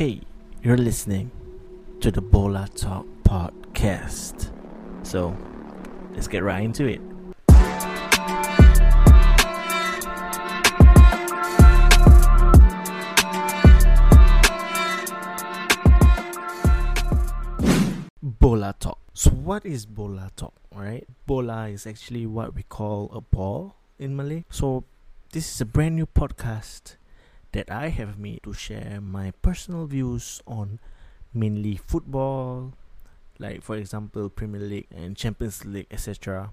Hey, you're listening to the Bola Talk podcast. So, let's get right into it. Bola Talk. So, what is Bola Talk, right? Bola is actually what we call a ball in Malay. So, this is a brand new podcast that I have made to share my personal views on mainly football, like for example Premier League and Champions League, etc.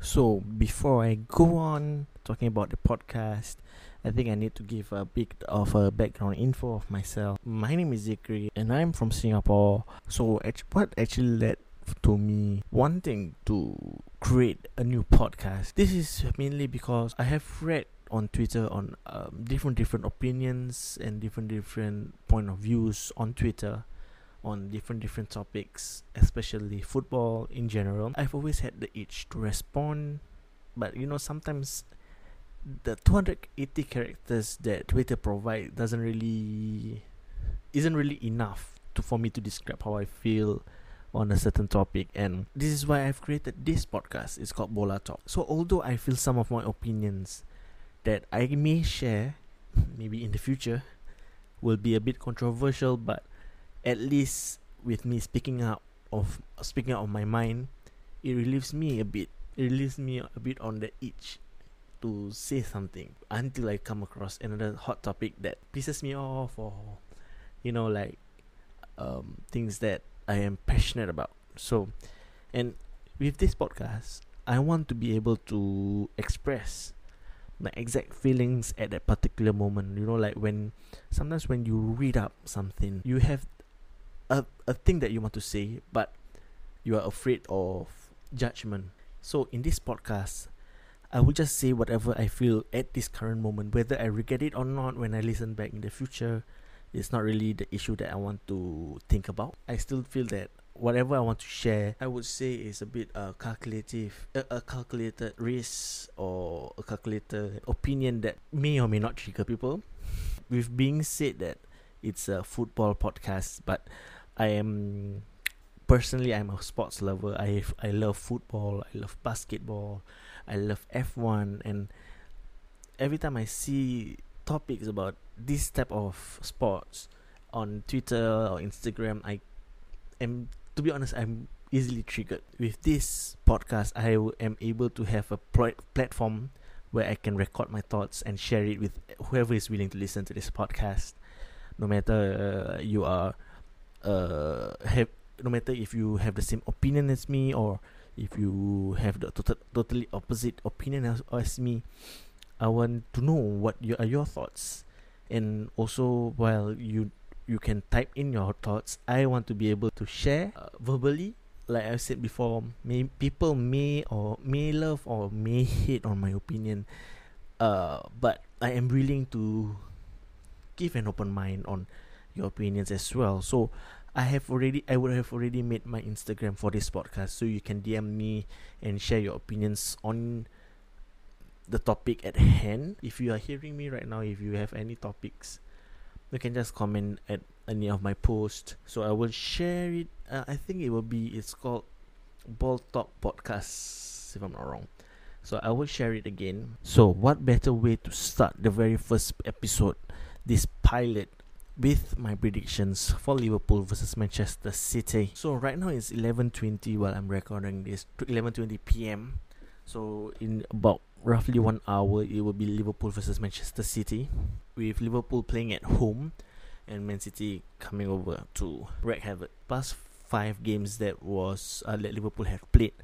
So before I go on talking about the podcast, I think I need to give a bit of a background info of myself. My name is Zikri and I'm from Singapore. So what actually led to me wanting to create a new podcast? This is mainly because I have read on Twitter on um, different different opinions and different different point of views on Twitter on different different topics, especially football in general. I've always had the itch to respond, but you know sometimes the 280 characters that Twitter provide doesn't really isn't really enough to for me to describe how I feel on a certain topic and this is why I've created this podcast. It's called Bola Talk. So although I feel some of my opinions that I may share, maybe in the future, will be a bit controversial, but at least with me speaking out of speaking out of my mind, it relieves me a bit. It relieves me a bit on the itch to say something until I come across another hot topic that pisses me off or you know like um, things that I am passionate about. So, and with this podcast, I want to be able to express my exact feelings at that particular moment. You know, like when sometimes when you read up something, you have a a thing that you want to say, but you are afraid of judgment. So in this podcast, I will just say whatever I feel at this current moment, whether I regret it or not when I listen back in the future. It's not really the issue that I want to think about. I still feel that whatever I want to share, I would say is a bit uh, calculative, uh, a calculated risk or a calculated opinion that may or may not trigger people. With being said that it's a football podcast, but I am personally I'm a sports lover. I I love football. I love basketball. I love F1 and every time I see topics about this type of sports on Twitter or Instagram, I am to be honest, I'm easily triggered. With this podcast, I am able to have a pl- platform where I can record my thoughts and share it with whoever is willing to listen to this podcast. No matter uh, you are, uh, have no matter if you have the same opinion as me or if you have the tot- totally opposite opinion as, as me, I want to know what your, are your thoughts. And also, while you you can type in your thoughts. I want to be able to share uh, verbally. Like I said before, may people may or may love or may hate on my opinion, uh, but I am willing to give an open mind on your opinions as well. So I have already I would have already made my Instagram for this podcast so you can DM me and share your opinions on the topic at hand. If you are hearing me right now, if you have any topics you can just comment at any of my posts so i will share it uh, i think it will be it's called ball talk podcast if i'm not wrong so i will share it again so what better way to start the very first episode this pilot with my predictions for Liverpool versus Manchester City. So right now it's 11:20 while I'm recording this 11:20 p.m. So in about roughly one hour, it will be Liverpool versus Manchester City, with Liverpool playing at home, and Man City coming over to wreak havoc. Past five games that was uh, that Liverpool have played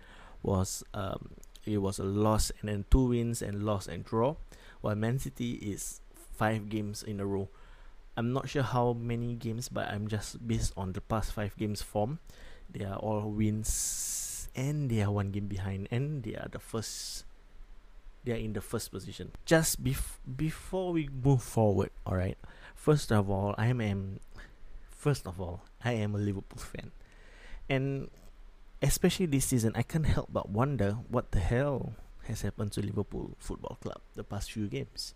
was um, it was a loss and then two wins and loss and draw, while Man City is five games in a row. I'm not sure how many games, but I'm just based on the past five games form. They are all wins, and they are one game behind, and they are the first they are in the first position. Just bef- before we move forward, all right. First of all, I am first of all, I am a Liverpool fan. And especially this season, I can't help but wonder what the hell has happened to Liverpool Football Club the past few games.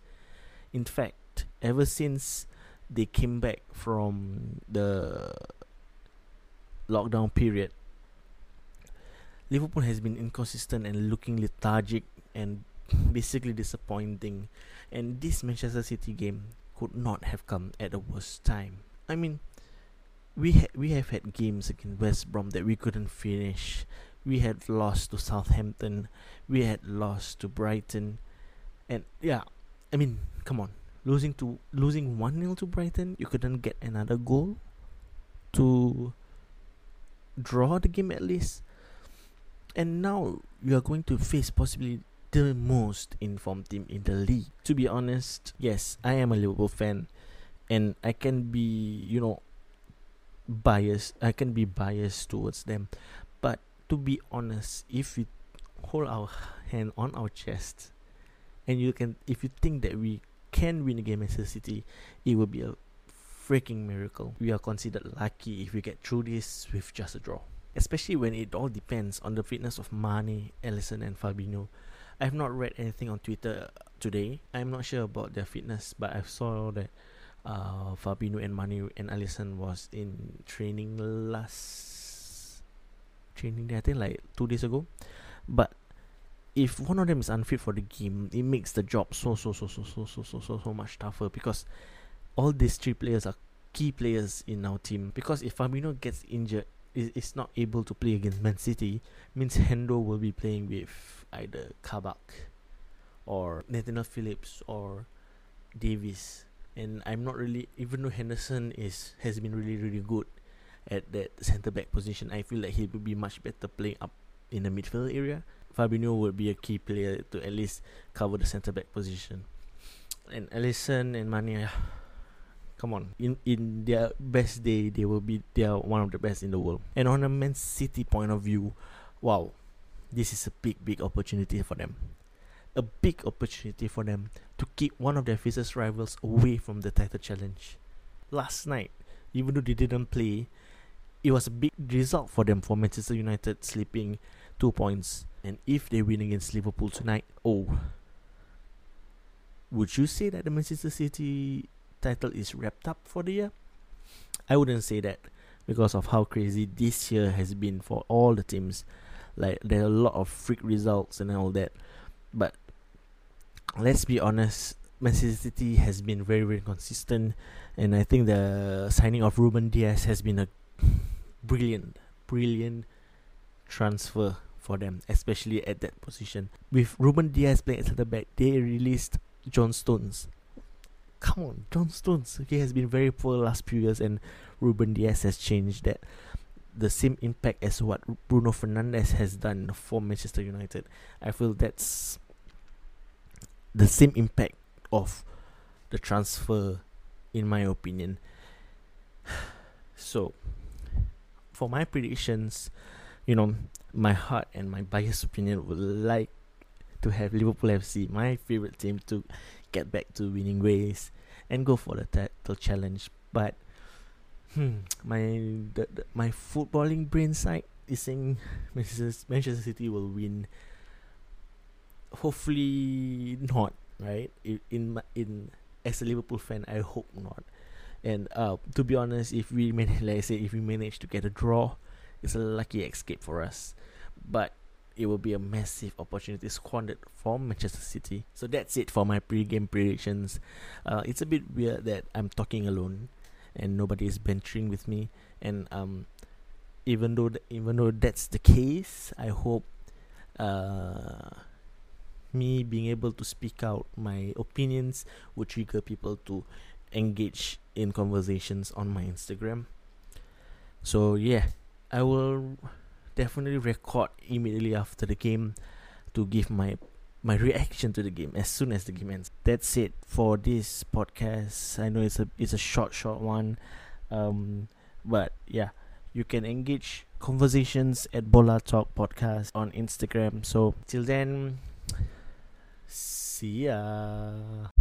In fact, ever since they came back from the lockdown period, Liverpool has been inconsistent and looking lethargic and basically disappointing. And this Manchester City game could not have come at a worse time. I mean, we ha- we have had games against West Brom that we couldn't finish. We had lost to Southampton. We had lost to Brighton, and yeah, I mean, come on, losing to losing one 0 to Brighton, you couldn't get another goal to draw the game at least. And now you are going to face possibly the most informed team in the league. To be honest, yes, I am a Liverpool fan and I can be, you know, biased. I can be biased towards them. But to be honest, if we hold our hand on our chest and you can if you think that we can win the against Manchester City, it will be a freaking miracle. We are considered lucky if we get through this with just a draw. Especially when it all depends on the fitness of Mane, Alisson and Fabinho. I have not read anything on Twitter today. I'm not sure about their fitness, but I saw that uh, Fabinho and Mane and Alisson was in training last training day, I think like two days ago. But if one of them is unfit for the game, it makes the job so so so so so so so so so much tougher because all these three players are key players in our team. Because if Fabinho gets injured, is is not able to play against Man City, means Hendo will be playing with either Kabak or Nathaniel Phillips or Davies. And I'm not really even though Henderson is has been really really good at that centre back position, I feel like he will be much better playing up in the midfield area. Fabinho would be a key player to at least cover the centre back position. And Alisson and Mane, ah, come on, in in their best day, they will be they are one of the best in the world. And on a Man City point of view, wow, this is a big big opportunity for them. A big opportunity for them to keep one of their fiercest rivals away from the title challenge. Last night, even though they didn't play, it was a big result for them for Manchester United slipping two points. And if they win against Liverpool tonight, oh, would you say that the Manchester City title is wrapped up for the year? I wouldn't say that because of how crazy this year has been for all the teams. Like there are a lot of freak results and all that. But let's be honest, Manchester City has been very very consistent and I think the signing of Ruben Dias has been a brilliant brilliant transfer for them, especially at that position. With Ruben Dias playing at centre back, they released John Stones. Come on, John Stones. Okay, has been very poor last few years, and Ruben Dias has changed that. The same impact as what Bruno Fernandes has done for Manchester United. I feel that's the same impact of the transfer, in my opinion. So, for my predictions, you know, my heart and my biased opinion would like to have Liverpool FC, my favorite team, to get back to winning ways and go for the title challenge. But hmm, my the, the, my footballing brain side is saying Manchester, Manchester City will win. Hopefully not, right? In in, as a Liverpool fan, I hope not. And uh, to be honest, if we man- like I say, if we manage to get a draw, it's a lucky escape for us. But it will be a massive opportunity squandered from Manchester City. So that's it for my pre-game predictions. Uh, it's a bit weird that I'm talking alone and nobody is venturing with me. And um, even though th- even though that's the case, I hope uh, me being able to speak out my opinions would trigger people to engage in conversations on my Instagram. So yeah, I will definitely record immediately after the game to give my my reaction to the game as soon as the game ends. That's it for this podcast. I know it's a it's a short short one, um, but yeah, you can engage conversations at Bola Talk Podcast on Instagram. So till then, see ya.